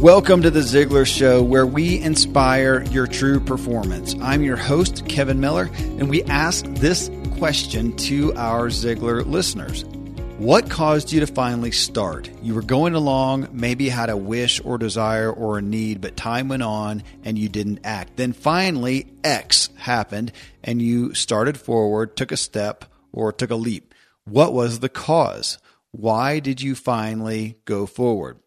Welcome to the Ziglar Show, where we inspire your true performance. I'm your host, Kevin Miller, and we ask this question to our Ziglar listeners What caused you to finally start? You were going along, maybe had a wish or desire or a need, but time went on and you didn't act. Then finally, X happened and you started forward, took a step, or took a leap. What was the cause? Why did you finally go forward?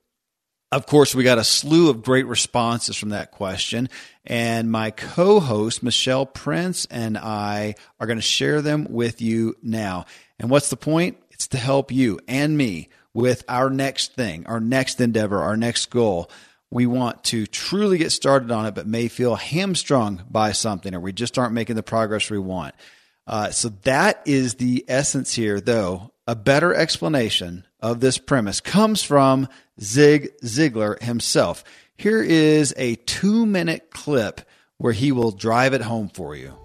Of course, we got a slew of great responses from that question. And my co host, Michelle Prince, and I are going to share them with you now. And what's the point? It's to help you and me with our next thing, our next endeavor, our next goal. We want to truly get started on it, but may feel hamstrung by something, or we just aren't making the progress we want. Uh, so that is the essence here, though. A better explanation of this premise comes from Zig Ziglar himself. Here is a two minute clip where he will drive it home for you.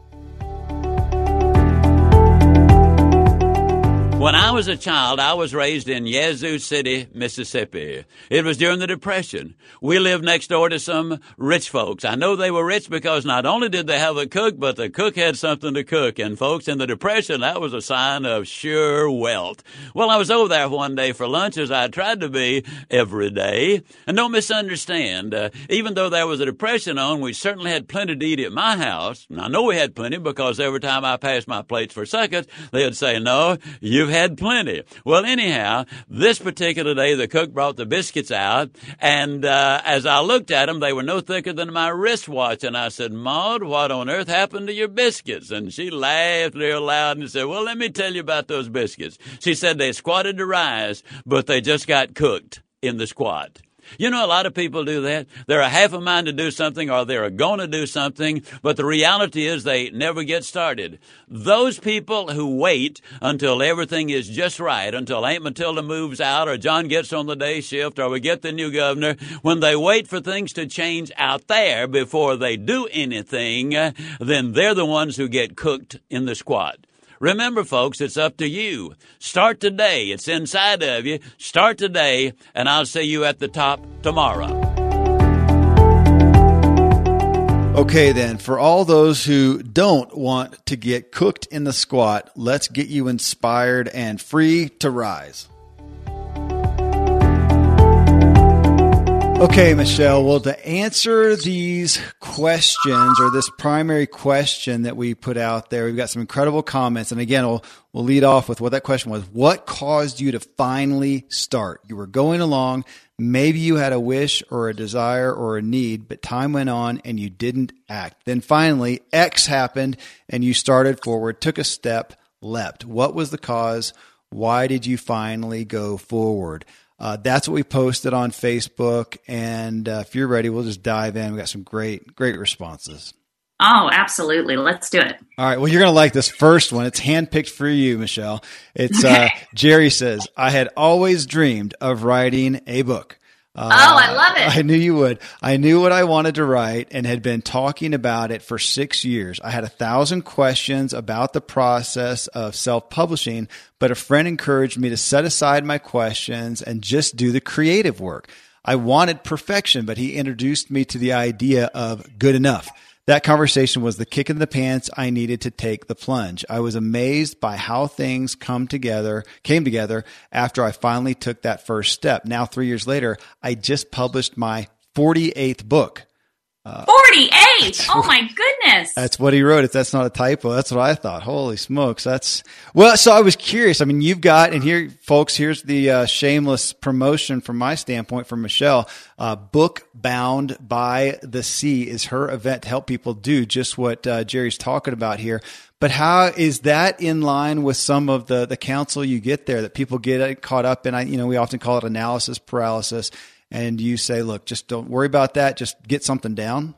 When I was a child, I was raised in Yazoo City, Mississippi. It was during the Depression. We lived next door to some rich folks. I know they were rich because not only did they have a cook, but the cook had something to cook. And folks, in the Depression, that was a sign of sure wealth. Well, I was over there one day for lunch as I tried to be every day. And don't misunderstand, uh, even though there was a Depression on, we certainly had plenty to eat at my house. And I know we had plenty because every time I passed my plates for seconds, they'd say, no, you You've had plenty. Well, anyhow, this particular day, the cook brought the biscuits out, and uh, as I looked at them, they were no thicker than my wristwatch. And I said, Maud, what on earth happened to your biscuits? And she laughed real loud and said, Well, let me tell you about those biscuits. She said they squatted to rise, but they just got cooked in the squat. You know, a lot of people do that. They're a half a mind to do something or they're going to do something, but the reality is they never get started. Those people who wait until everything is just right, until Aunt Matilda moves out or John gets on the day shift or we get the new governor, when they wait for things to change out there before they do anything, then they're the ones who get cooked in the squat. Remember, folks, it's up to you. Start today. It's inside of you. Start today, and I'll see you at the top tomorrow. Okay, then, for all those who don't want to get cooked in the squat, let's get you inspired and free to rise. Okay, Michelle. Well, to answer these questions or this primary question that we put out there, we've got some incredible comments. And again, we'll, we'll lead off with what that question was. What caused you to finally start? You were going along. Maybe you had a wish or a desire or a need, but time went on and you didn't act. Then finally, X happened and you started forward, took a step, leapt. What was the cause? Why did you finally go forward? Uh, that's what we posted on Facebook. And uh, if you're ready, we'll just dive in. We got some great, great responses. Oh, absolutely. Let's do it. All right. Well, you're going to like this first one. It's handpicked for you, Michelle. It's uh, Jerry says, I had always dreamed of writing a book. Uh, oh, I love it. I knew you would. I knew what I wanted to write and had been talking about it for six years. I had a thousand questions about the process of self publishing, but a friend encouraged me to set aside my questions and just do the creative work. I wanted perfection, but he introduced me to the idea of good enough. That conversation was the kick in the pants I needed to take the plunge. I was amazed by how things come together, came together after I finally took that first step. Now, three years later, I just published my 48th book. 48. Oh my goodness. That's what he wrote. If that's not a typo, that's what I thought. Holy smokes. That's well, so I was curious. I mean, you've got, and here, folks, here's the uh, shameless promotion from my standpoint from Michelle. Uh, Book Bound by the Sea is her event to help people do just what uh, Jerry's talking about here. But how is that in line with some of the, the counsel you get there that people get caught up in? I, you know, we often call it analysis paralysis and you say, look, just don't worry about that. Just get something down?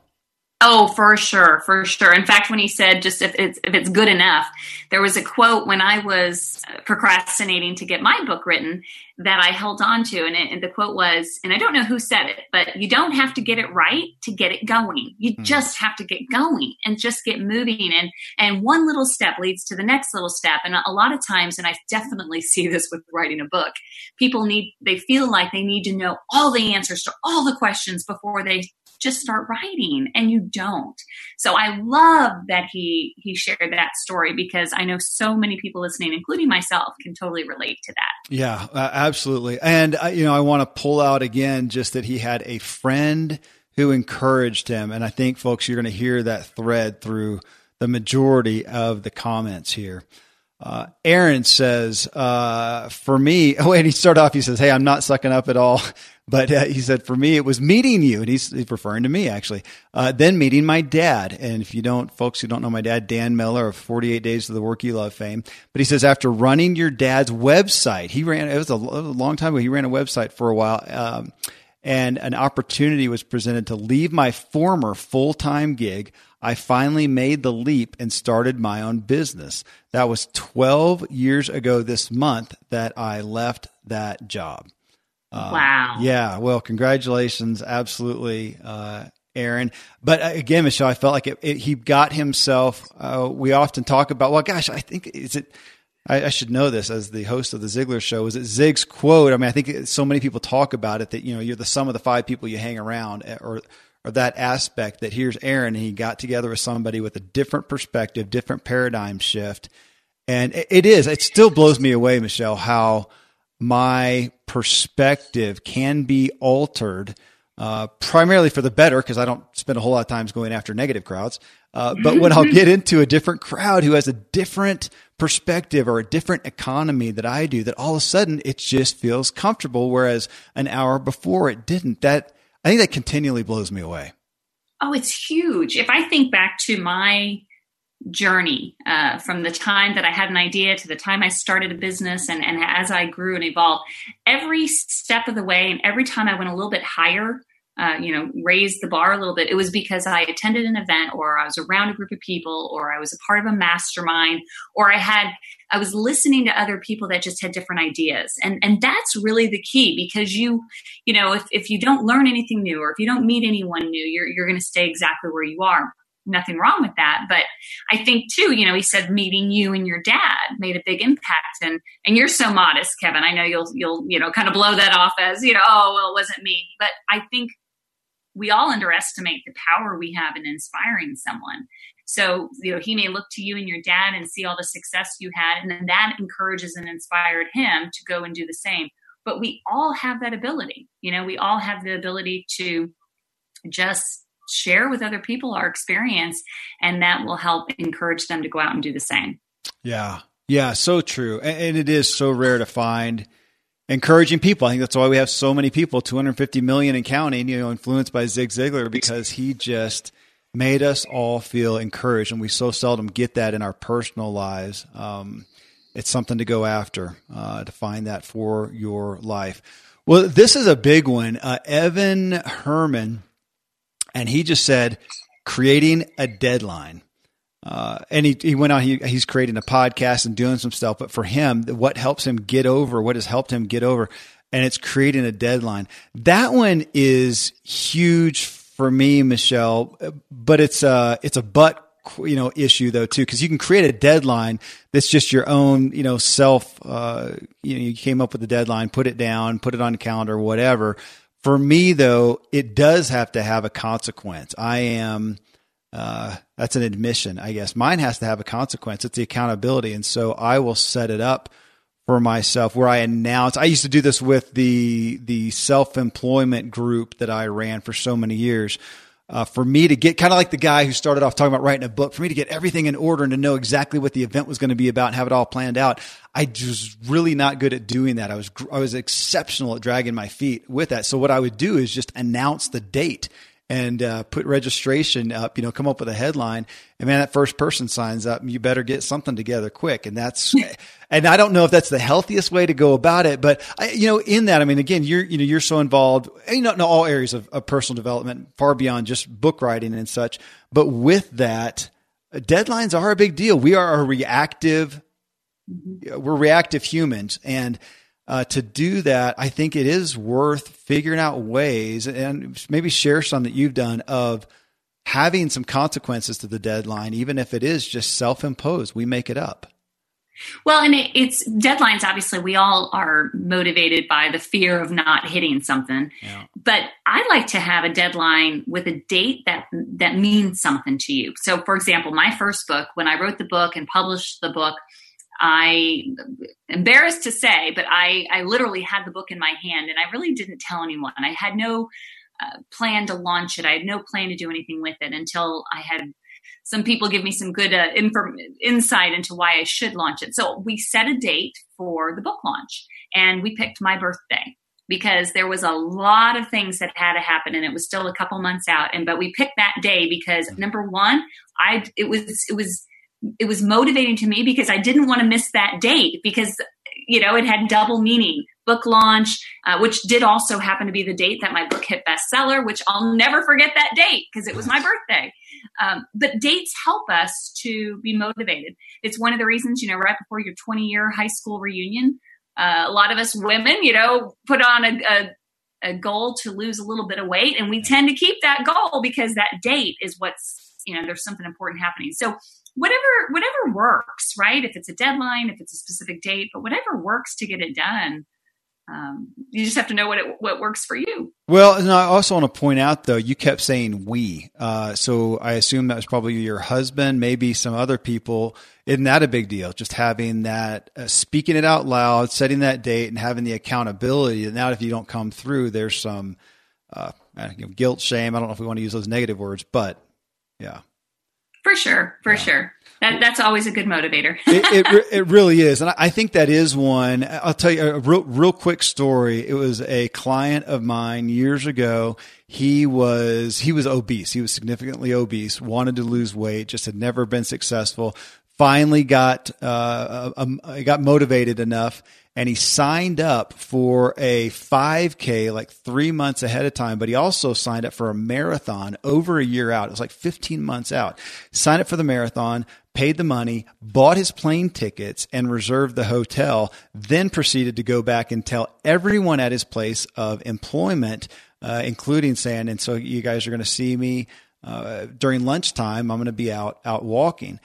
Oh, for sure, for sure. In fact, when he said just if it's if it's good enough, there was a quote when I was procrastinating to get my book written that I held on to, and, it, and the quote was, and I don't know who said it, but you don't have to get it right to get it going. You mm. just have to get going and just get moving, and and one little step leads to the next little step. And a lot of times, and I definitely see this with writing a book, people need they feel like they need to know all the answers to all the questions before they just start writing and you don't. So I love that he he shared that story because I know so many people listening including myself can totally relate to that. Yeah, uh, absolutely. And uh, you know, I want to pull out again just that he had a friend who encouraged him and I think folks you're going to hear that thread through the majority of the comments here. Uh, Aaron says, uh, for me, oh, and he started off, he says, Hey, I'm not sucking up at all. But uh, he said, for me, it was meeting you. And he's, he's referring to me, actually. Uh, then meeting my dad. And if you don't, folks who don't know my dad, Dan Miller of 48 Days of the Work You Love fame. But he says, after running your dad's website, he ran, it was a, long time ago, he ran a website for a while. Um, and an opportunity was presented to leave my former full time gig. I finally made the leap and started my own business. That was 12 years ago this month that I left that job. Uh, wow. Yeah. Well, congratulations. Absolutely. Uh, Aaron. But uh, again, Michelle, I felt like it, it, he got himself. Uh, we often talk about, well, gosh, I think is it. I, I, should know this as the host of the Ziglar Show. Is it Zig's quote? I mean, I think so many people talk about it that you know you're the sum of the five people you hang around, eh, or or that aspect. That here's Aaron. he got together with somebody with a different perspective, different paradigm shift, and it, it is. It still blows me away, Michelle, how my perspective can be altered uh, primarily for the better because I don't spend a whole lot of times going after negative crowds. Uh, but when I'll get into a different crowd who has a different perspective or a different economy that I do, that all of a sudden it just feels comfortable, whereas an hour before it didn't. That I think that continually blows me away. Oh, it's huge. If I think back to my journey uh, from the time that I had an idea to the time I started a business and, and as I grew and evolved, every step of the way and every time I went a little bit higher, uh, you know, raised the bar a little bit, it was because I attended an event or I was around a group of people or I was a part of a mastermind or I had, I was listening to other people that just had different ideas. And, and that's really the key because you, you know, if, if you don't learn anything new or if you don't meet anyone new, you're, you're going to stay exactly where you are. Nothing wrong with that. But i think too you know he said meeting you and your dad made a big impact. And and you're so modest kevin. I know you'll you'll you know kind of blow that off as you know oh well it wasn't me. But i think we all underestimate the power we have in inspiring someone so you know he may look to you and your dad and see all the success you had and then that encourages and inspired him to go and do the same but we all have that ability you know we all have the ability to just share with other people our experience, and that will help encourage them to go out and do the same. Yeah. Yeah. So true. And it is so rare to find encouraging people. I think that's why we have so many people, 250 million in counting, you know, influenced by Zig Ziglar because he just made us all feel encouraged. And we so seldom get that in our personal lives. Um, it's something to go after, uh, to find that for your life. Well, this is a big one. Uh, Evan Herman and he just said creating a deadline. Uh, and he, he went on, he, he's creating a podcast and doing some stuff. But for him, what helps him get over, what has helped him get over, and it's creating a deadline. That one is huge for me, Michelle, but it's a, it's a but you know issue though too because you can create a deadline that's just your own you know self uh, you know you came up with a deadline put it down put it on the calendar whatever for me, though, it does have to have a consequence. I am, uh, that's an admission, I guess. Mine has to have a consequence. It's the accountability. And so I will set it up for myself where I announce. I used to do this with the, the self employment group that I ran for so many years uh, for me to get kind of like the guy who started off talking about writing a book, for me to get everything in order and to know exactly what the event was going to be about and have it all planned out. I was really not good at doing that. I was, I was exceptional at dragging my feet with that. So what I would do is just announce the date and uh, put registration up, you know, come up with a headline, and man, that first person signs up, you better get something together quick. And that's, and I don't know if that's the healthiest way to go about it, but I, you know, in that, I mean, again, you're, you know, you're so involved, you know, in all areas of, of personal development, far beyond just book writing and such. But with that, deadlines are a big deal. We are a reactive, mm-hmm. we're reactive humans, and uh, to do that, I think it is worth figuring out ways and maybe share some that you've done of having some consequences to the deadline, even if it is just self imposed. We make it up. Well, and it, it's deadlines. Obviously, we all are motivated by the fear of not hitting something. Yeah. But I like to have a deadline with a date that that means something to you. So, for example, my first book, when I wrote the book and published the book, I embarrassed to say, but I I literally had the book in my hand, and I really didn't tell anyone. I had no uh, plan to launch it. I had no plan to do anything with it until I had some people give me some good uh, inform- insight into why I should launch it. So we set a date for the book launch and we picked my birthday because there was a lot of things that had to happen and it was still a couple months out and but we picked that day because number 1 I it was it was it was motivating to me because I didn't want to miss that date because you know it had double meaning book launch uh, which did also happen to be the date that my book hit bestseller which I'll never forget that date because it was my birthday um, but dates help us to be motivated. It's one of the reasons, you know, right before your 20 year high school reunion, uh, a lot of us women, you know, put on a, a, a goal to lose a little bit of weight, and we tend to keep that goal because that date is what's, you know, there's something important happening. So whatever whatever works, right? If it's a deadline, if it's a specific date, but whatever works to get it done um, you just have to know what it, what works for you. Well, and I also want to point out though, you kept saying we, uh, so I assume that was probably your husband, maybe some other people. Isn't that a big deal? Just having that, uh, speaking it out loud, setting that date, and having the accountability. And now, if you don't come through, there's some uh, guilt, shame. I don't know if we want to use those negative words, but yeah. For sure, for yeah. sure. That, that's always a good motivator. it, it, it, really is. And I think that is one. I'll tell you a real, real quick story. It was a client of mine years ago. He was, he was obese. He was significantly obese, wanted to lose weight, just had never been successful. Finally got, uh, um, got motivated enough and he signed up for a 5K like three months ahead of time, but he also signed up for a marathon over a year out. It was like 15 months out. Signed up for the marathon, paid the money, bought his plane tickets, and reserved the hotel, then proceeded to go back and tell everyone at his place of employment, uh, including saying, and so you guys are going to see me uh, during lunchtime. I'm going to be out out walking.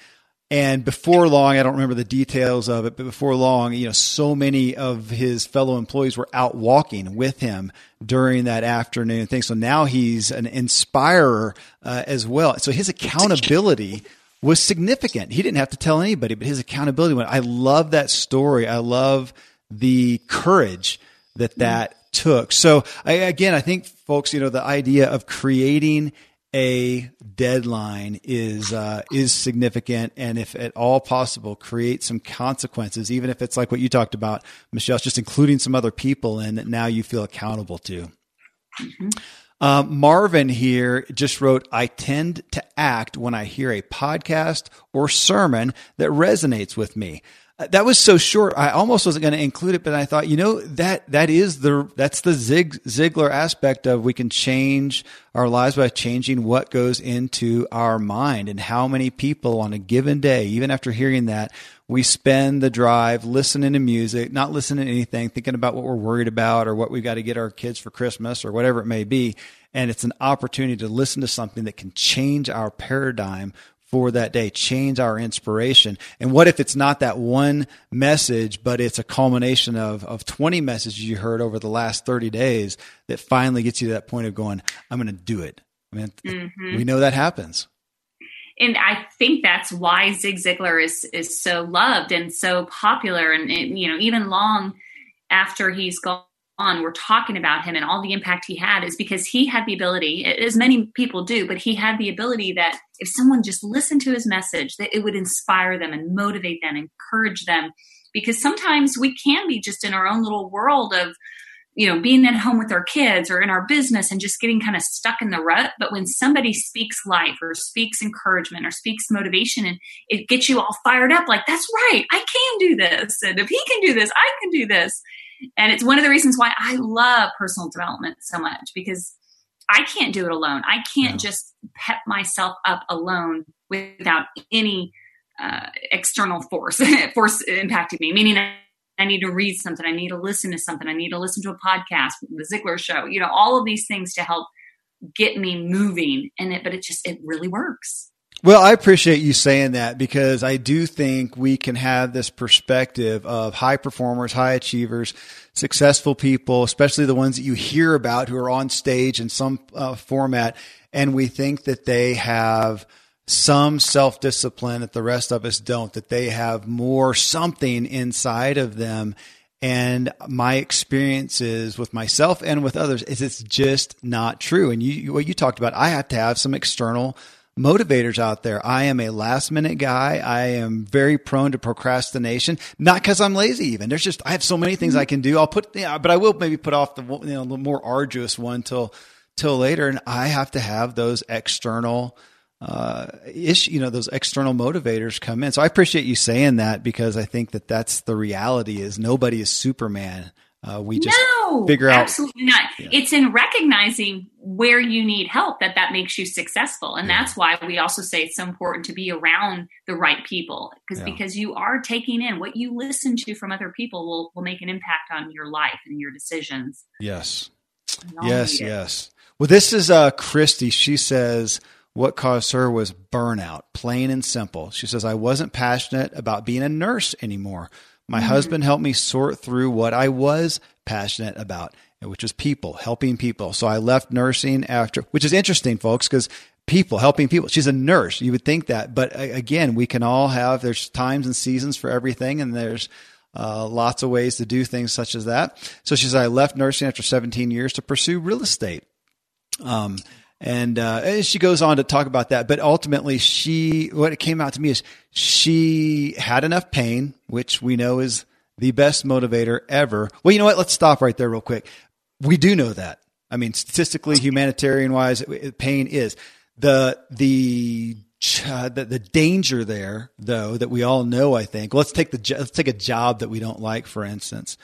And before long, I don't remember the details of it, but before long, you know, so many of his fellow employees were out walking with him during that afternoon thing. So now he's an inspirer uh, as well. So his accountability was significant. He didn't have to tell anybody, but his accountability went. I love that story. I love the courage that that took. So I, again, I think folks, you know, the idea of creating a deadline is uh, is significant, and if at all possible, create some consequences, even if it's like what you talked about, Michelle, just including some other people in that now you feel accountable to. Mm-hmm. Uh, Marvin here just wrote, I tend to act when I hear a podcast or sermon that resonates with me Uh, that was so short. I almost wasn't going to include it, but I thought, you know, that, that is the, that's the Zig Ziglar aspect of we can change our lives by changing what goes into our mind and how many people on a given day, even after hearing that, we spend the drive listening to music, not listening to anything, thinking about what we're worried about or what we've got to get our kids for Christmas or whatever it may be. And it's an opportunity to listen to something that can change our paradigm for that day, change our inspiration. And what if it's not that one message, but it's a culmination of, of 20 messages you heard over the last 30 days that finally gets you to that point of going, I'm going to do it. I mean, mm-hmm. we know that happens. And I think that's why Zig Ziglar is, is so loved and so popular. And, it, you know, even long after he's gone on we're talking about him and all the impact he had is because he had the ability as many people do but he had the ability that if someone just listened to his message that it would inspire them and motivate them encourage them because sometimes we can be just in our own little world of you know, being at home with our kids or in our business and just getting kind of stuck in the rut. But when somebody speaks life or speaks encouragement or speaks motivation and it gets you all fired up, like, that's right, I can do this. And if he can do this, I can do this. And it's one of the reasons why I love personal development so much because I can't do it alone. I can't no. just pep myself up alone without any uh, external force force impacting me. Meaning, I need to read something. I need to listen to something. I need to listen to a podcast, the Ziglar Show. You know, all of these things to help get me moving. And it, but it just it really works. Well, I appreciate you saying that because I do think we can have this perspective of high performers, high achievers, successful people, especially the ones that you hear about who are on stage in some uh, format. And we think that they have some self discipline that the rest of us don't, that they have more something inside of them. And my experiences with myself and with others is it's just not true. And you, what you talked about, I have to have some external motivators out there. I am a last minute guy. I am very prone to procrastination, not because I'm lazy even. There's just, I have so many things I can do. I'll put, yeah, but I will maybe put off the, you know, the more arduous one till, till later. And I have to have those external, uh, issue, you know, those external motivators come in. So I appreciate you saying that because I think that that's the reality is nobody is Superman. Uh, we just no, figure out absolutely not. Yeah. It's in recognizing where you need help that that makes you successful, and yeah. that's why we also say it's so important to be around the right people because yeah. because you are taking in what you listen to from other people will will make an impact on your life and your decisions. Yes, yes, yes. Well, this is uh, Christy. She says what caused her was burnout, plain and simple. She says I wasn't passionate about being a nurse anymore. My mm-hmm. husband helped me sort through what I was passionate about, which was people, helping people. So I left nursing after, which is interesting, folks, because people, helping people. She's a nurse. You would think that. But again, we can all have, there's times and seasons for everything, and there's uh, lots of ways to do things such as that. So she said, I left nursing after 17 years to pursue real estate. Um, and, uh, she goes on to talk about that. But ultimately, she, what it came out to me is she had enough pain, which we know is the best motivator ever. Well, you know what? Let's stop right there real quick. We do know that. I mean, statistically, humanitarian wise, pain is the, the, uh, the, the danger there, though, that we all know, I think. Let's take the, let's take a job that we don't like, for instance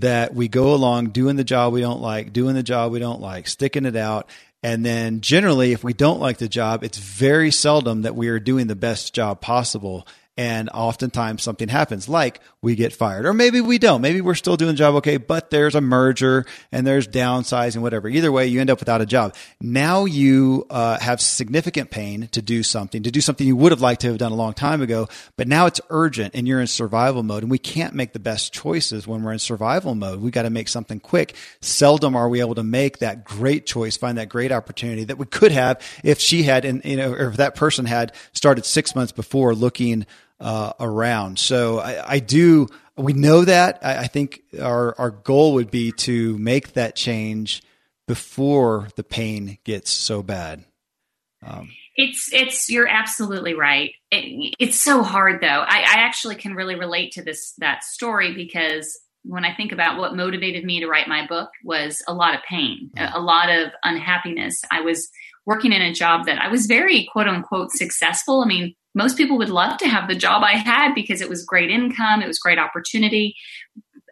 that we go along doing the job we don't like, doing the job we don't like, sticking it out, and then generally, if we don't like the job, it's very seldom that we are doing the best job possible. And oftentimes something happens, like we get fired, or maybe we don't. Maybe we're still doing the job okay, but there's a merger and there's downsizing, whatever. Either way, you end up without a job. Now you uh, have significant pain to do something, to do something you would have liked to have done a long time ago, but now it's urgent and you're in survival mode. And we can't make the best choices when we're in survival mode. We got to make something quick. Seldom are we able to make that great choice, find that great opportunity that we could have if she had, and you know, or if that person had started six months before looking uh, around. So I, I, do. We know that. I, I, think our our goal would be to make that change before the pain gets so bad. Um, it's it's you're absolutely right. It, it's so hard though. I, I actually can really relate to this that story because when I think about what motivated me to write my book was a lot of pain, a, a lot of unhappiness. I was working in a job that I was very quote unquote successful. I mean, most people would love to have the job I had because it was great income, it was great opportunity.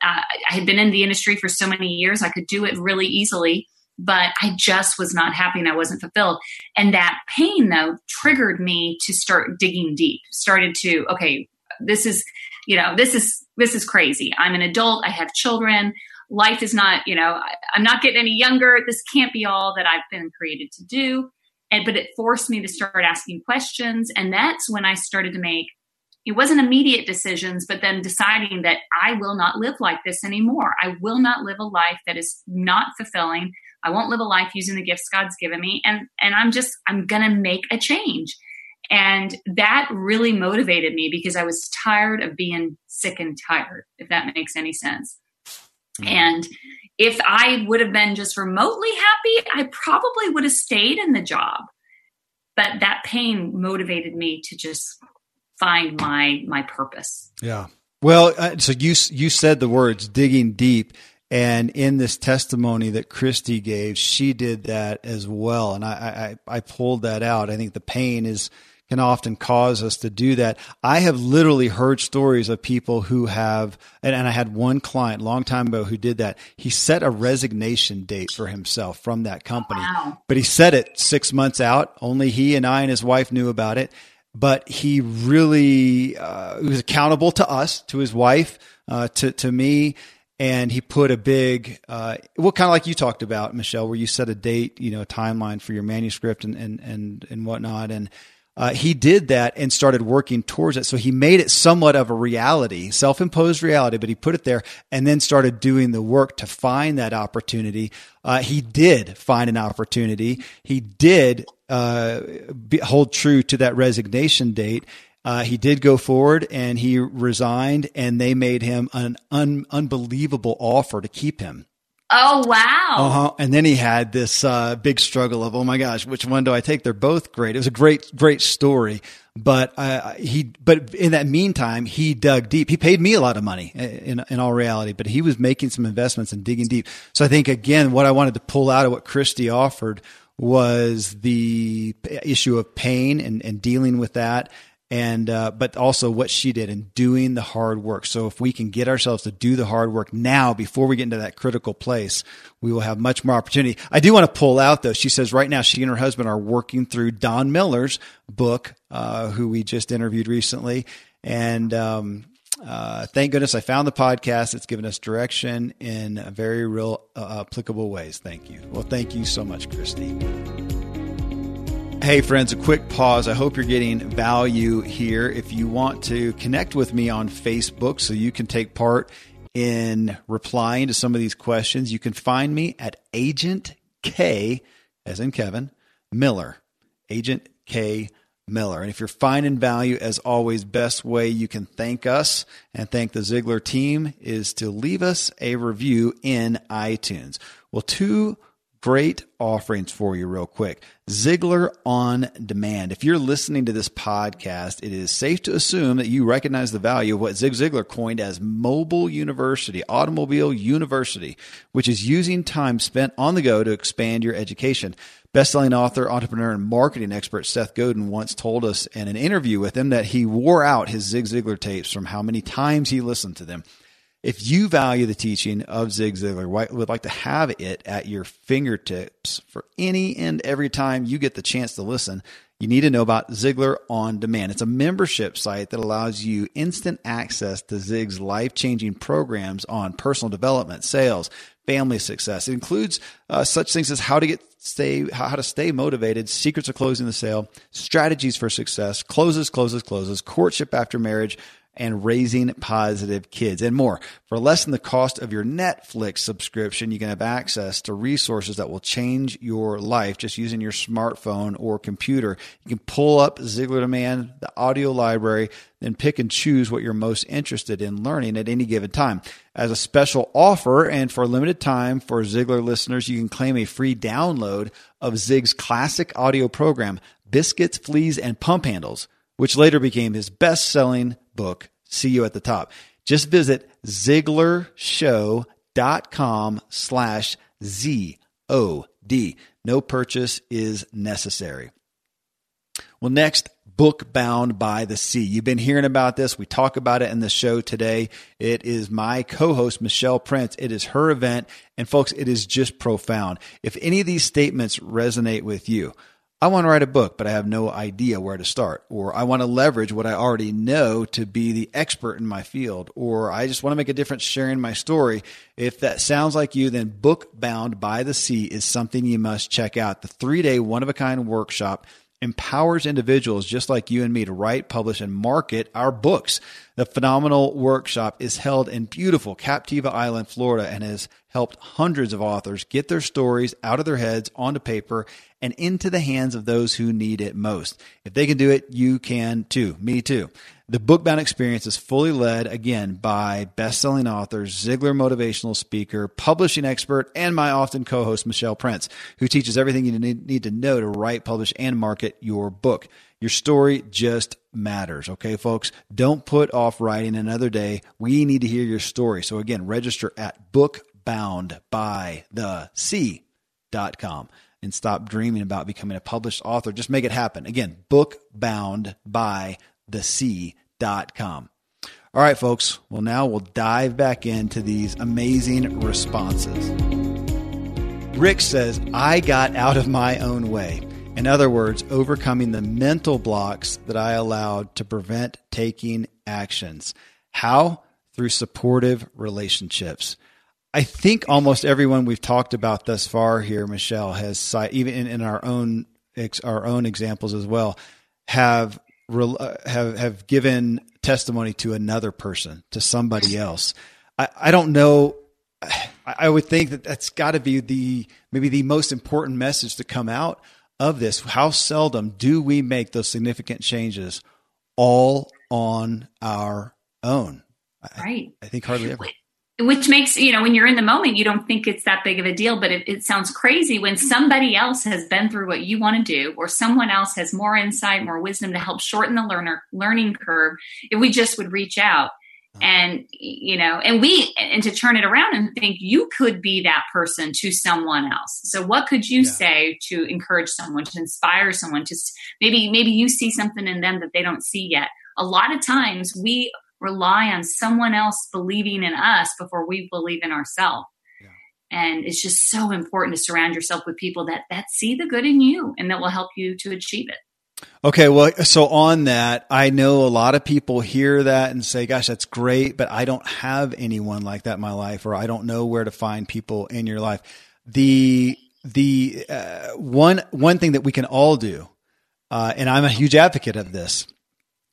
Uh, I had been in the industry for so many years, I could do it really easily, but I just was not happy and I wasn't fulfilled. And that pain, though, triggered me to start digging deep, started to, okay, this is, you know, this is, this is crazy. I'm an adult, I have children. Life is not, you know, I, I'm not getting any younger. This can't be all that I've been created to do and but it forced me to start asking questions. And that's when i started to make it wasn't immediate decisions but then deciding that i will not live like this anymore. I will not live a life that is not fulfilling. I won't live a life using the gifts god's given me. And and i'm just i'm gonna make a change. And that really motivated me because i was tired of being sick and tired if that makes any sense. Mm-hmm. and if I would have been just remotely happy, I probably would have stayed in the job. But that pain motivated me to just find my my purpose. Yeah. Well, uh, so you you said the words digging deep And in this testimony that Christy gave, she did that as well. And I, I, I pulled that out. I think the pain is can often cause us to do that. I have literally heard stories of people who have, and, and I had one client a long time ago who did that. He set a resignation date for himself from that company, Wow. but he set it six months out. Only he and I and his wife knew about it. But he really uh, was accountable to us, to his wife, uh, to to me, and he put a big, uh, well, kind of like you talked about, Michelle, where you set a date, you know, a timeline for your manuscript and and and and whatnot, and uh, he did that and started working towards it. So he made it somewhat of a reality, self-imposed reality, but he put it there and then started doing the work to find that opportunity. Uh, he did find an opportunity. He did uh, be, hold true to that resignation date. Uh, he did go forward and he resigned, and they made him an un- unbelievable offer to keep him. Oh wow! Uh-huh. And then he had this uh, big struggle of, oh my gosh, which one do I take? They're both great. It was a great, great story. But uh, he, but in that meantime, he dug deep. He paid me a lot of money in, in all reality, but he was making some investments and digging deep. So I think again, what I wanted to pull out of what Christy offered was the issue of pain and, and dealing with that and uh, but also what she did in doing the hard work. So if we can get ourselves to do the hard work now before we get into that critical place, we will have much more opportunity. I do want to pull out though. She says right now she and her husband are working through Don Miller's book, uh, who we just interviewed recently, and. Um, uh, thank goodness I found the podcast. It's given us direction in very real, uh, applicable ways. Thank you. Well, thank you so much, Christy. Hey, friends, a quick pause. I hope you're getting value here. If you want to connect with me on Facebook so you can take part in replying to some of these questions, you can find me at Agent K, as in Kevin, Miller. Agent K Miller. And if you're finding value, as always, best way you can thank us and thank the Ziglar team is to leave us a review in iTunes. Well, two great offerings for you real quick. Ziglar on demand. If you're listening to this podcast, it is safe to assume that you recognize the value of what Zig Ziglar coined as mobile university, automobile university, which is using time spent on the go to expand your education. Bestselling author, entrepreneur, and marketing expert Seth Godin once told us in an interview with him that he wore out his Zig Ziglar tapes from how many times he listened to them. If you value the teaching of Zig Ziglar, would like to have it at your fingertips for any and every time you get the chance to listen, you need to know about Ziglar On Demand. It's a membership site that allows you instant access to Zig's life changing programs on personal development, sales, family success. It includes uh, such things as how to get stay how to stay motivated, secrets of closing the sale, strategies for success, closes, closes, closes, courtship after marriage, and raising positive kids and more. For less than the cost of your Netflix subscription, you can have access to resources that will change your life just using your smartphone or computer. You can pull up Ziglar Demand, the audio library, then pick and choose what you're most interested in learning at any given time. As a special offer and for a limited time for Ziglar listeners, you can claim a free download of Zig's classic audio program, Biscuits, Fleas, and Pump Handles, which later became his best selling book, See You at the Top. Just visit ZiglarShow.com slash Z-O-D. No purchase is necessary. Well, next, Book Bound by the Sea. You've been hearing about this. We talk about it in the show today. It is my co-host, Michelle Prince. It is her event. And folks, it is just profound. If any of these statements resonate with you, I want to write a book, but I have no idea where to start. Or I want to leverage what I already know to be the expert in my field. Or I just want to make a difference sharing my story. If that sounds like you, then Book Bound by the Sea is something you must check out. The three day, one of a kind workshop empowers individuals just like you and me to write, publish, and market our books. The phenomenal workshop is held in beautiful Captiva Island, Florida, and has helped hundreds of authors get their stories out of their heads onto paper and into the hands of those who need it most. If they can do it, you can too. Me too. The bookbound experience is fully led again by best-selling author, Ziglar motivational speaker, publishing expert, and my often co-host Michelle Prince, who teaches everything you need to know to write, publish, and market your book. Your story just matters. Okay, folks, don't put off writing another day. We need to hear your story. So again, register at book bookboundbythesea.com and stop dreaming about becoming a published author. Just make it happen. Again, bookboundbythesea.com. All right, folks. Well, now we'll dive back into these amazing responses. Rick says, I got out of my own way. In other words, overcoming the mental blocks that I allowed to prevent taking actions. How? Through supportive relationships. I think almost everyone we've talked about thus far here, Michelle, has even in, our own our own examples as well, have uh, have have given testimony to another person, to somebody else. I, I don't know. I would think that that's got to be the maybe the most important message to come out of this. How seldom do we make those significant changes all on our own? Right. I, I think hardly ever which makes you know when you're in the moment you don't think it's that big of a deal but it, it, sounds crazy when somebody else has been through what you want to do or someone else has more insight more wisdom to help shorten the learner learning curve if we just would reach out. Uh-huh. and you know and we and to turn it around and think you could be that person to someone else so what could you yeah. say to encourage someone to inspire someone to maybe maybe you see something in them that they don't see yet a lot of times we rely on someone else believing in us before we believe in ourselves. Yeah. And it's just so important to surround yourself with people that that see the good in you and that will help you to achieve it. Okay, well, so on that, I know a lot of people hear that and say, gosh, that's great, but I don't have anyone like that in my life, or I don't know where to find people in your life. The, the, uh, one, one thing that we can all do, uh, and I'm a huge advocate of this,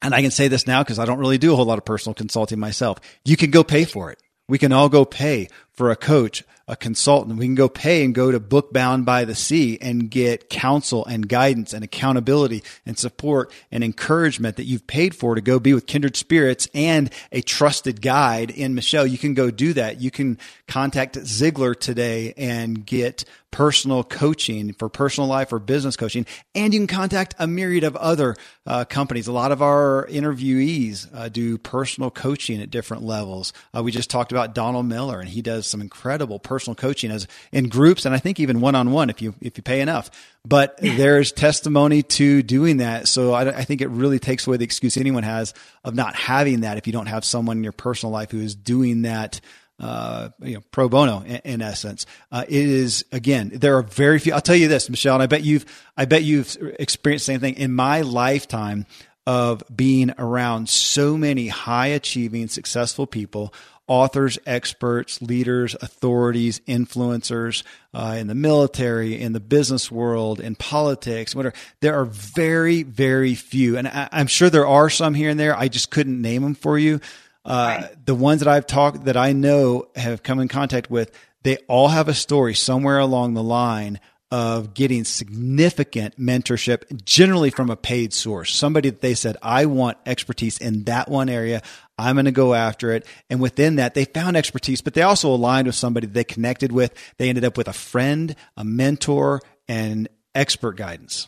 and I can say this now because I don't really do a whole lot of personal consulting myself. You can go pay for it. We can all go pay for a coach, a consultant. We can go pay and go to Bookbound by the Sea and get counsel and guidance and accountability and support and encouragement that you've paid for to go be with kindred spirits and a trusted guide in Michelle. You can go do that. You can contact Ziglar today and get personal coaching for personal life or business coaching. And you can contact a myriad of other uh, companies. A lot of our interviewees uh, do personal coaching at different levels. Uh, we just talked about Donald Miller, and he does some incredible personal coaching as in groups, and I think even one on one if you if you pay enough. But there's testimony to doing that. So I, I think it really takes away the excuse anyone has of not having that if you don't have someone in your personal life who is doing that uh, you know, pro bono in, in essence. Uh, it is again, there are very few. I'll tell you this, Michelle, and I bet you've, I bet you've experienced the same thing in my lifetime of being around so many high achieving, successful people. Authors, experts, leaders, authorities, influencers uh, in the military, in the business world, in politics, whatever. There are very, very few, and I, I'm sure there are some here and there. I just couldn't name them for you uh, right. The ones that I've talked that I know have come in contact with, they all have a story somewhere along the line of getting significant mentorship, generally from a paid source. Somebody that they said, I want expertise in that one area. I'm going to go after it. And within that, they found expertise, but they also aligned with somebody they connected with. They ended up with a friend, a mentor, and expert guidance.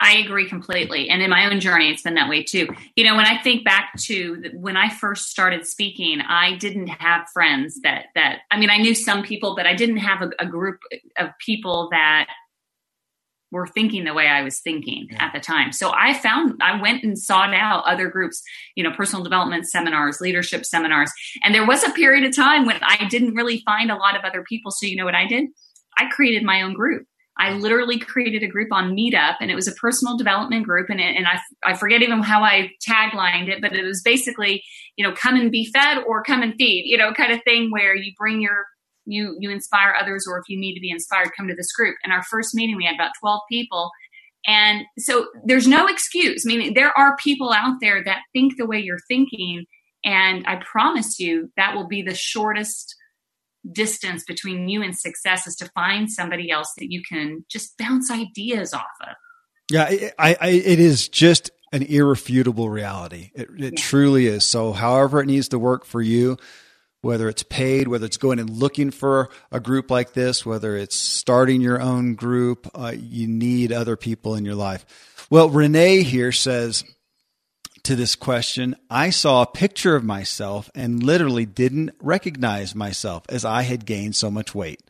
I agree completely. And in my own journey, it's been that way too. You know, when I think back to when I first started speaking, I didn't have friends that, that, I mean, I knew some people, but I didn't have a, a group of people that were thinking the way I was thinking yeah. at the time. So I found, I went and sought out other groups, you know, personal development seminars, leadership seminars. And there was a period of time when I didn't really find a lot of other people. So you know what I did? I created my own group. I literally created a group on Meetup, and it was a personal development group. And, it, and I, I forget even how I taglined it, but it was basically, you know, come and be fed or come and feed, you know, kind of thing where you bring your you you inspire others, or if you need to be inspired, come to this group. And our first meeting, we had about twelve people, and so there's no excuse. I mean, there are people out there that think the way you're thinking, and I promise you that will be the shortest distance between you and success is to find somebody else that you can just bounce ideas off of. Yeah, I, I, it is just an irrefutable reality. It, it yeah. truly is. So, however it needs to work for you, whether it's paid, whether it's going and looking for a group like this, whether it's starting your own group, uh, you need other people in your life. Well, Renee here says, to this question, I saw a picture of myself and literally didn't recognize myself as I had gained so much weight.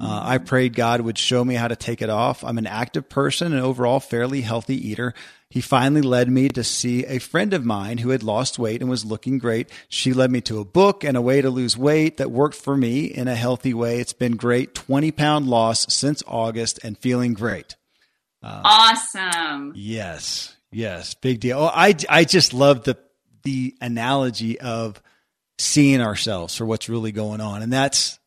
Uh, I prayed God would show me how to take it off. I'm an active person and overall fairly healthy eater. He finally led me to see a friend of mine who had lost weight and was looking great. She led me to a book and a way to lose weight that worked for me in a healthy way. It's been great. 20 pound loss since August and feeling great. Uh, awesome. Yes. Yes. Big deal. Oh, I, I just love the, the analogy of seeing ourselves for what's really going on. And that's,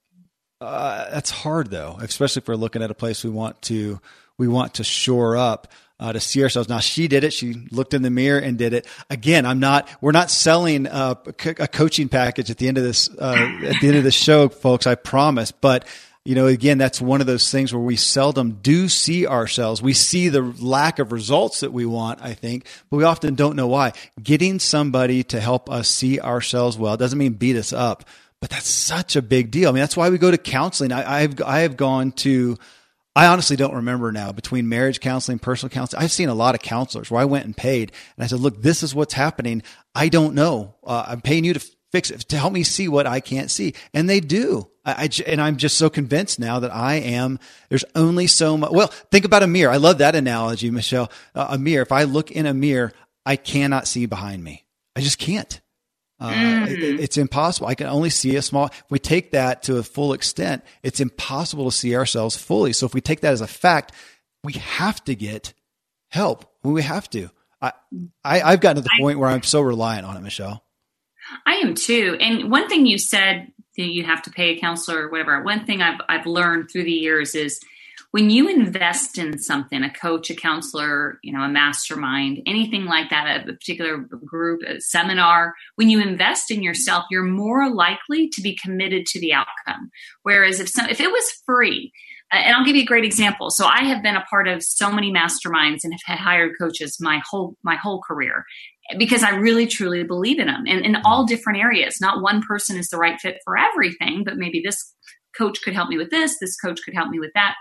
uh, that's hard though, especially if we're looking at a place we want to we want to shore up. Uh, to see ourselves. Now she did it. She looked in the mirror and did it. Again, I'm not. We're not selling a, a coaching package at the end of this. Uh, at the end of the show, folks. I promise. But you know, again, that's one of those things where we seldom do see ourselves. We see the lack of results that we want, I think, but we often don't know why. Getting somebody to help us see ourselves well doesn't mean beat us up, but that's such a big deal. I mean, that's why we go to counseling. I, I've I have gone to. I honestly don't remember now between marriage counseling, personal counseling. I've seen a lot of counselors where I went and paid, and I said, "Look, this is what's happening. I don't know. Uh, I'm paying you to fix it to help me see what I can't see," and they do. I, I, and I'm just so convinced now that I am. There's only so much. Well, think about a mirror. I love that analogy, Michelle. Uh, a mirror. If I look in a mirror, I cannot see behind me. I just can't. Uh, mm. it, it's impossible. I can only see a small. If we take that to a full extent, it's impossible to see ourselves fully. So if we take that as a fact, we have to get help. We have to. I, I I've gotten to the point where I'm so reliant on it, Michelle. I am too. And one thing you said you have to pay a counselor or whatever. One thing I've I've learned through the years is when you invest in something, a coach, a counselor, you know, a mastermind, anything like that, a particular group, a seminar, when you invest in yourself, you're more likely to be committed to the outcome. Whereas if some, if it was free, uh, and I'll give you a great example. So I have been a part of so many masterminds and have had hired coaches my whole my whole career because I really truly believe in them and in mm-hmm. all different areas. Not one person is the right fit for everything, but maybe this coach could help me with this, this coach could help me with that.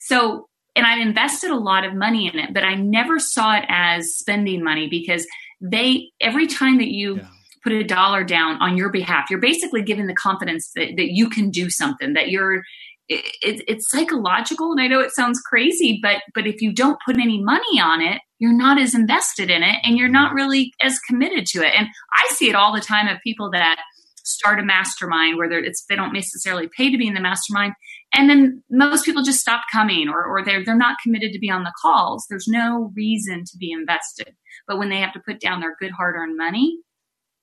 So, and I've invested a lot of money in it, but I never saw it as spending money because they, every time that you, yeah put a dollar down on your behalf. You're basically giving the confidence that, that you can do something, that you're, it, it, it's psychological. And I know it sounds crazy, but, but if you don't put any money on it, you're not as invested in it and you're not mm-hmm. really as committed to it. And I see it all the time of people that start a mastermind where it's, they don't necessarily pay to be in the mastermind and then most people just stop coming or, or they're, they're not committed to be on the calls there's no reason to be invested but when they have to put down their good hard-earned money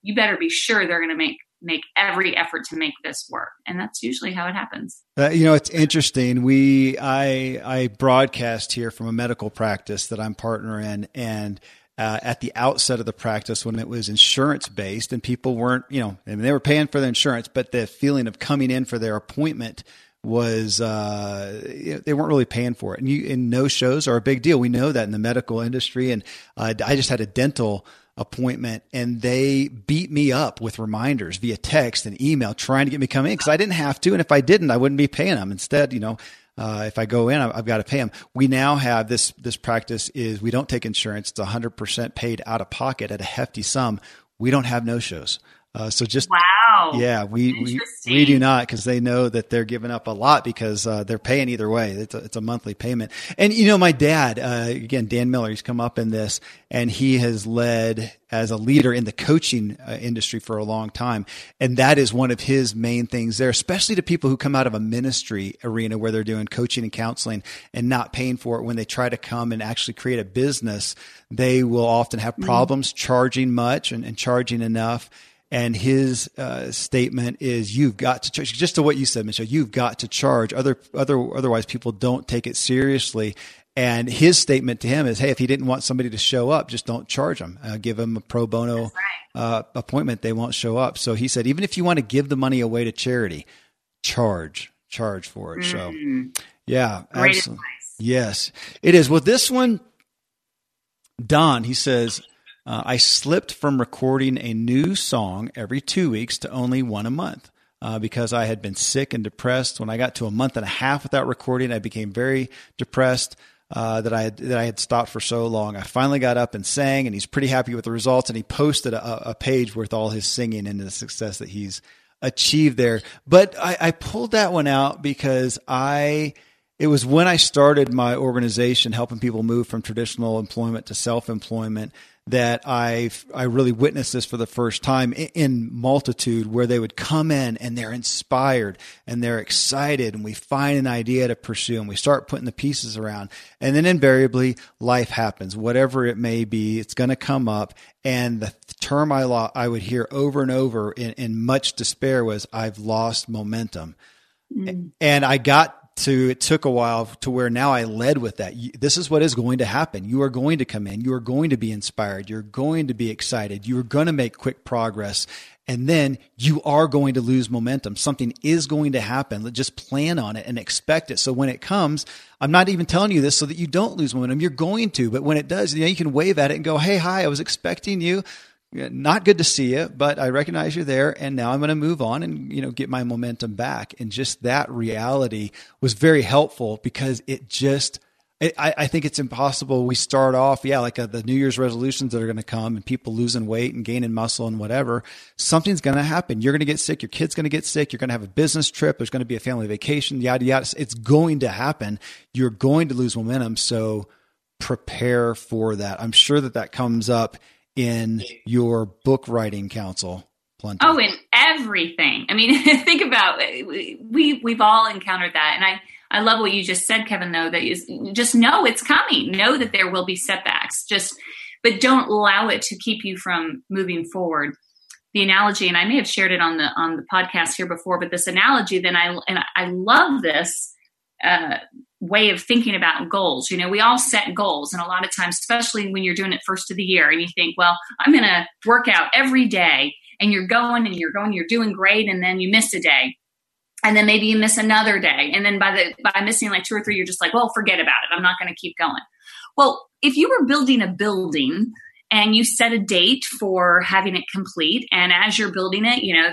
you better be sure they're going to make make every effort to make this work and that's usually how it happens uh, you know it's interesting we i i broadcast here from a medical practice that i'm partner in and uh, at the outset of the practice when it was insurance based and people weren't you know I mean, they were paying for the insurance but the feeling of coming in for their appointment was uh, they weren't really paying for it. And you and no shows are a big deal. We know that in the medical industry. And uh, I just had a dental appointment and they beat me up with reminders via text and email trying to get me come in because I didn't have to. And if I didn't, I wouldn't be paying them. Instead, you know, uh, if I go in, I've, I've got to pay them. We now have this, this practice is we don't take insurance. It's hundred percent paid out of pocket at a hefty sum. We don't have no shows. Uh, so just wow, yeah, we we, we do not because they know that they're giving up a lot because uh, they're paying either way. It's a, it's a monthly payment. And you know, my dad uh, again, Dan Miller, he's come up in this, and he has led as a leader in the coaching uh, industry for a long time, and that is one of his main things there, especially to people who come out of a ministry arena where they're doing coaching and counseling and not paying for it. When they try to come and actually create a business, they will often have mm-hmm. problems mm-hmm. charging much and, and charging enough and his uh, statement is, "You've got to charge." Just to what you said, Michelle, you've got to charge. Other, other, otherwise, people don't take it seriously. And his statement to him is, "Hey, if he didn't want somebody to show up, just don't charge them. Uh, give them a pro bono right. uh, appointment. They won't show up." So he said, even if you want to give the money away to charity, charge, charge for it. Mm-hmm. So, yeah, Great absolutely. Advice. Yes, it is. Well, this one, Don, he says uh, I slipped from recording a new song every two weeks to only one a month. Uh, because I had been sick and depressed. When I got to a month and a half without recording, I became very depressed. uh, that I had, that I had stopped for so long. I finally got up and sang, and he's pretty happy with the results. And he posted a, a page with all his singing and the success that he's achieved there. But I, I pulled that one out because I it was when I started my organization helping people move from traditional employment to self employment that I I really witnessed this for the first time in multitude where they would come in and they're inspired and they're excited and we find an idea to pursue and we start putting the pieces around. And then invariably life happens whatever it may be it's going to come up. And the term I lo- I would hear over and over in, in much despair was I've lost momentum. Mm. and I got to it took a while to where now I led with that. This is what is going to happen. You are going to come in. You are going to be inspired. You're going to be excited. You are going to make quick progress. And then you are going to lose momentum. Something is going to happen. Just plan on it and expect it. So when it comes, I'm not even telling you this so that you don't lose momentum. You're going to, but when it does, you know, you can wave at it and go, Hey, hi, I was expecting you not good to see you, but I recognize you're there, and now I'm going to move on and you know get my momentum back. And just that reality was very helpful because it just. I, I, think it's impossible. We start off, yeah, like uh, the New Year's resolutions that are going to come and people losing weight and gaining muscle and whatever. Something's going to happen. You're going to get sick. Your kid's going to get sick. You're going to have a business trip. There's going to be a family vacation, yada, yada. It's going to happen. You're going to lose momentum. So prepare for that. I'm sure that that comes up in your book writing council Plenty. Oh, in everything. I mean, think about it. we we've all encountered that, and I I love what you just said, Kevin. Though that is just know it's coming. Know that there will be setbacks. Just but don't allow it to keep you from moving forward. The analogy, and I may have shared it on the on the podcast here before, but this analogy, then I and I love this uh, way of thinking about goals. You know, we all set goals, and a lot of times, especially when you're doing it first of the year, and you think, well, I'm going to work out every day, and you're going and you're going, you're doing great, and then you miss a day. And then maybe you miss another day. And then by the by missing like two or three, you're just like, well, forget about it. I'm not going to keep going. Well, if you were building a building and you set a date for having it complete, and as you're building it, you know,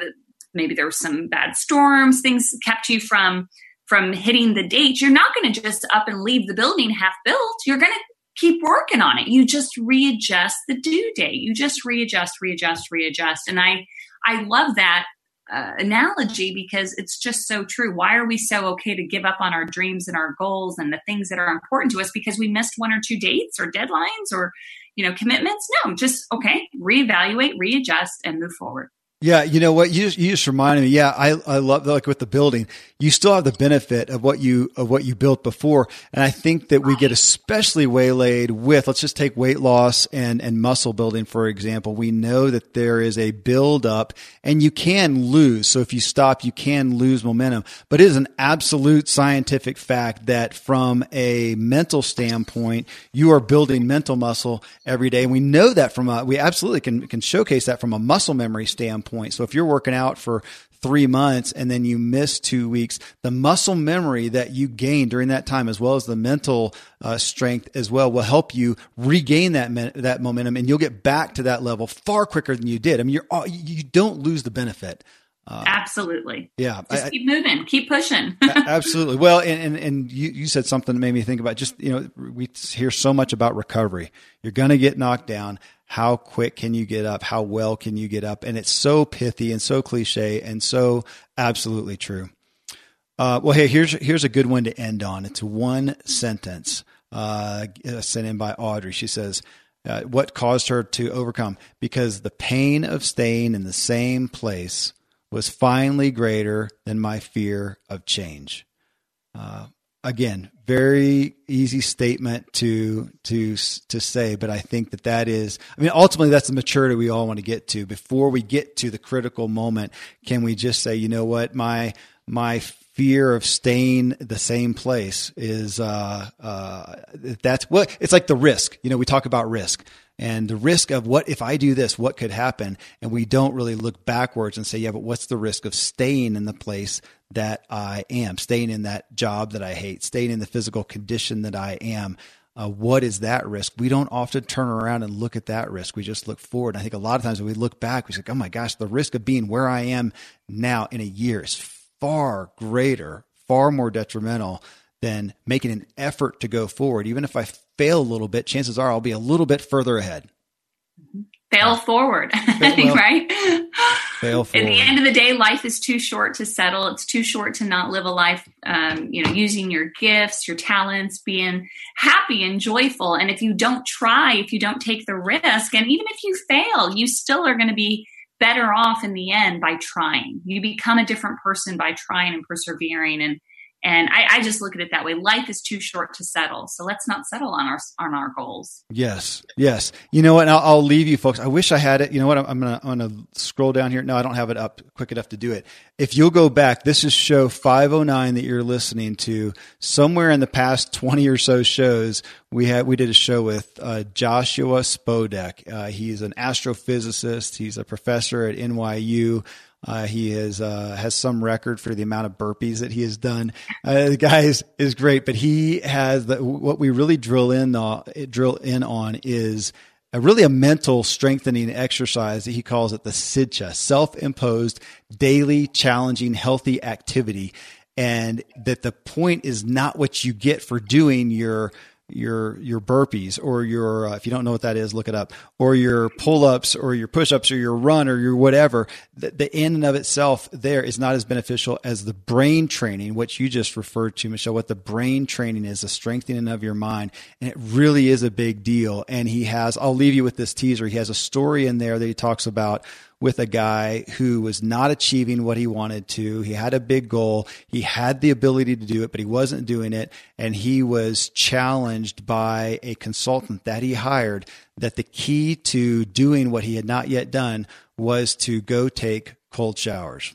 maybe there were some bad storms, things kept you from from hitting the date, you're not going to just up and leave the building half built. You're going to keep working on it. You just readjust the due date. You just readjust, readjust, readjust. And I, I love that uh, analogy because it's just so true. Why are we so okay to give up on our dreams and our goals and the things that are important to us because we missed one or two dates or deadlines or you know commitments? No, just okay, reevaluate, readjust, and move forward. Yeah, you know what you just, you just reminded me. Yeah, I I love like with the building, you still have the benefit of what you of what you built before, and I think that we get especially waylaid with. Let's just take weight loss and and muscle building for example. We know that there is a build up, and you can lose. So if you stop, you can lose momentum. But it is an absolute scientific fact that from a mental standpoint, you are building mental muscle every day, and we know that from a we absolutely can can showcase that from a muscle memory standpoint point. So if you're working out for three months and then you miss two weeks, the muscle memory that you gain during that time, as well as the mental uh, strength as well, will help you regain that that momentum, and you'll get back to that level far quicker than you did. I mean, you're you don't lose the benefit. Uh, absolutely. Yeah. Just I, keep moving, keep pushing. absolutely. Well, and, and, and you, you said something that made me think about just, you know, we hear so much about recovery. You're going to get knocked down how quick can you get up? How well can you get up? And it's so pithy and so cliche and so absolutely true. Uh, well, hey, here's here's a good one to end on. It's one sentence uh, sent in by Audrey. She says, uh, "What caused her to overcome? Because the pain of staying in the same place was finally greater than my fear of change." Uh, again, very easy statement to to to say, but I think that that is. I mean, ultimately, that's the maturity we all want to get to. Before we get to the critical moment, can we just say, you know what, my my fear of staying the same place is uh, uh, that's what it's like the risk. You know, we talk about risk and the risk of what if I do this, what could happen, and we don't really look backwards and say, yeah, but what's the risk of staying in the place that I am, staying in that job that I hate, staying in the physical condition that I am. Uh, what is that risk? We don't often turn around and look at that risk. We just look forward. I think a lot of times when we look back, we say, oh my gosh, the risk of being where I am now in a year is far greater, far more detrimental than making an effort to go forward. Even if I fail a little bit, chances are I'll be a little bit further ahead. Fail forward, well, right? Fail forward. At the end of the day, life is too short to settle. It's too short to not live a life, um, you know, using your gifts, your talents, being happy and joyful. And if you don't try, if you don't take the risk, and even if you fail, you still are going to be better off in the end by trying. You become a different person by trying and persevering and and I, I, just look at it that way. Life is too short to settle, so let's not settle on our on our goals. Yes, yes. You know what? I'll, I'll, leave you, folks. I wish I had it. You know what? I'm, gonna I'm gonna scroll down here. No, I don't have it up quick enough to do it. If you'll go back, this is show 509 that you're listening to. Somewhere in the past 20 or so shows, we had we did a show with uh, Joshua Spodek. Uh, he's an astrophysicist. He's a professor at NYU. Uh, he is uh, has some record for the amount of burpees that he has done. Uh, the guy is, is great, but he has the, what we really drill in uh, drill in on is a really a mental strengthening exercise that he calls it the SIDCHA, self-imposed daily challenging healthy activity, and that the point is not what you get for doing your your your burpees or your uh, if you don't know what that is look it up or your pull-ups or your push-ups or your run or your whatever the, the in and of itself there is not as beneficial as the brain training which you just referred to Michelle what the brain training is the strengthening of your mind. And it really is a big deal. And he has I'll leave you with this teaser. He has a story in there that he talks about with a guy who was not achieving what he wanted to. He had a big goal. He had the ability to do it, but he wasn't doing it. And he was challenged by a consultant that he hired that the key to doing what he had not yet done was to go take cold showers.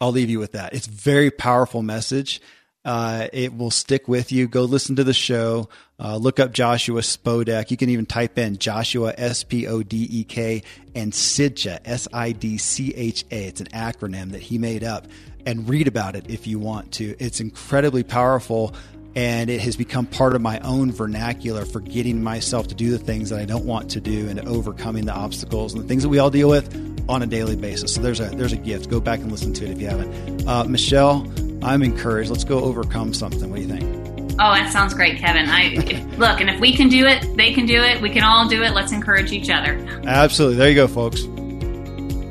I'll leave you with that. It's very powerful message. Uh, it will stick with you. Go listen to the show. Uh, look up Joshua Spodek. You can even type in Joshua S P O D E K and SIDCHA S I D C H A. It's an acronym that he made up, and read about it if you want to. It's incredibly powerful, and it has become part of my own vernacular for getting myself to do the things that I don't want to do and overcoming the obstacles and the things that we all deal with on a daily basis. So there's a there's a gift. Go back and listen to it if you haven't. Uh, Michelle. I'm encouraged. Let's go overcome something. What do you think? Oh, that sounds great, Kevin. I if, look, and if we can do it, they can do it. We can all do it. Let's encourage each other. Absolutely. There you go, folks.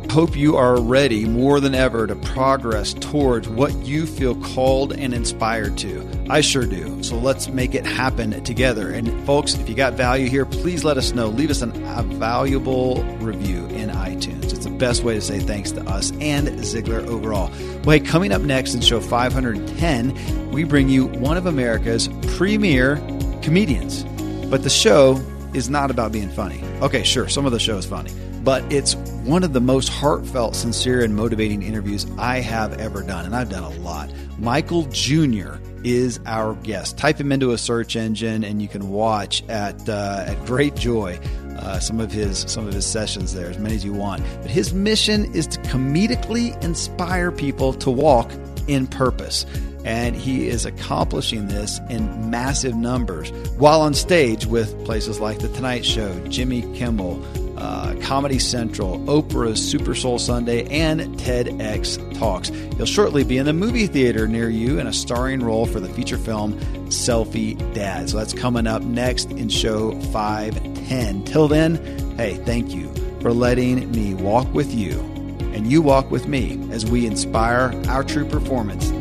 Hope you are ready more than ever to progress towards what you feel called and inspired to. I sure do. So let's make it happen together. And folks, if you got value here, please let us know. Leave us an, a valuable review in iTunes. It's the best way to say thanks to us and Ziglar overall. Well, hey, coming up next in show 510, we bring you one of America's premier comedians. But the show is not about being funny. Okay, sure, some of the show is funny but it's one of the most heartfelt, sincere, and motivating interviews I have ever done, and I've done a lot. Michael Jr. is our guest. Type him into a search engine, and you can watch at uh, at great joy uh, some of his some of his sessions there, as many as you want. But his mission is to comedically inspire people to walk in purpose. And he is accomplishing this in massive numbers while on stage with places like The Tonight Show, Jimmy Kimmel, uh, Comedy Central, Oprah's Super Soul Sunday, and TEDx Talks. He'll shortly be in the movie theater near you in a starring role for the feature film Selfie Dad. So that's coming up next in show 510. Till then, hey, thank you for letting me walk with you and you walk with me as we inspire our true performance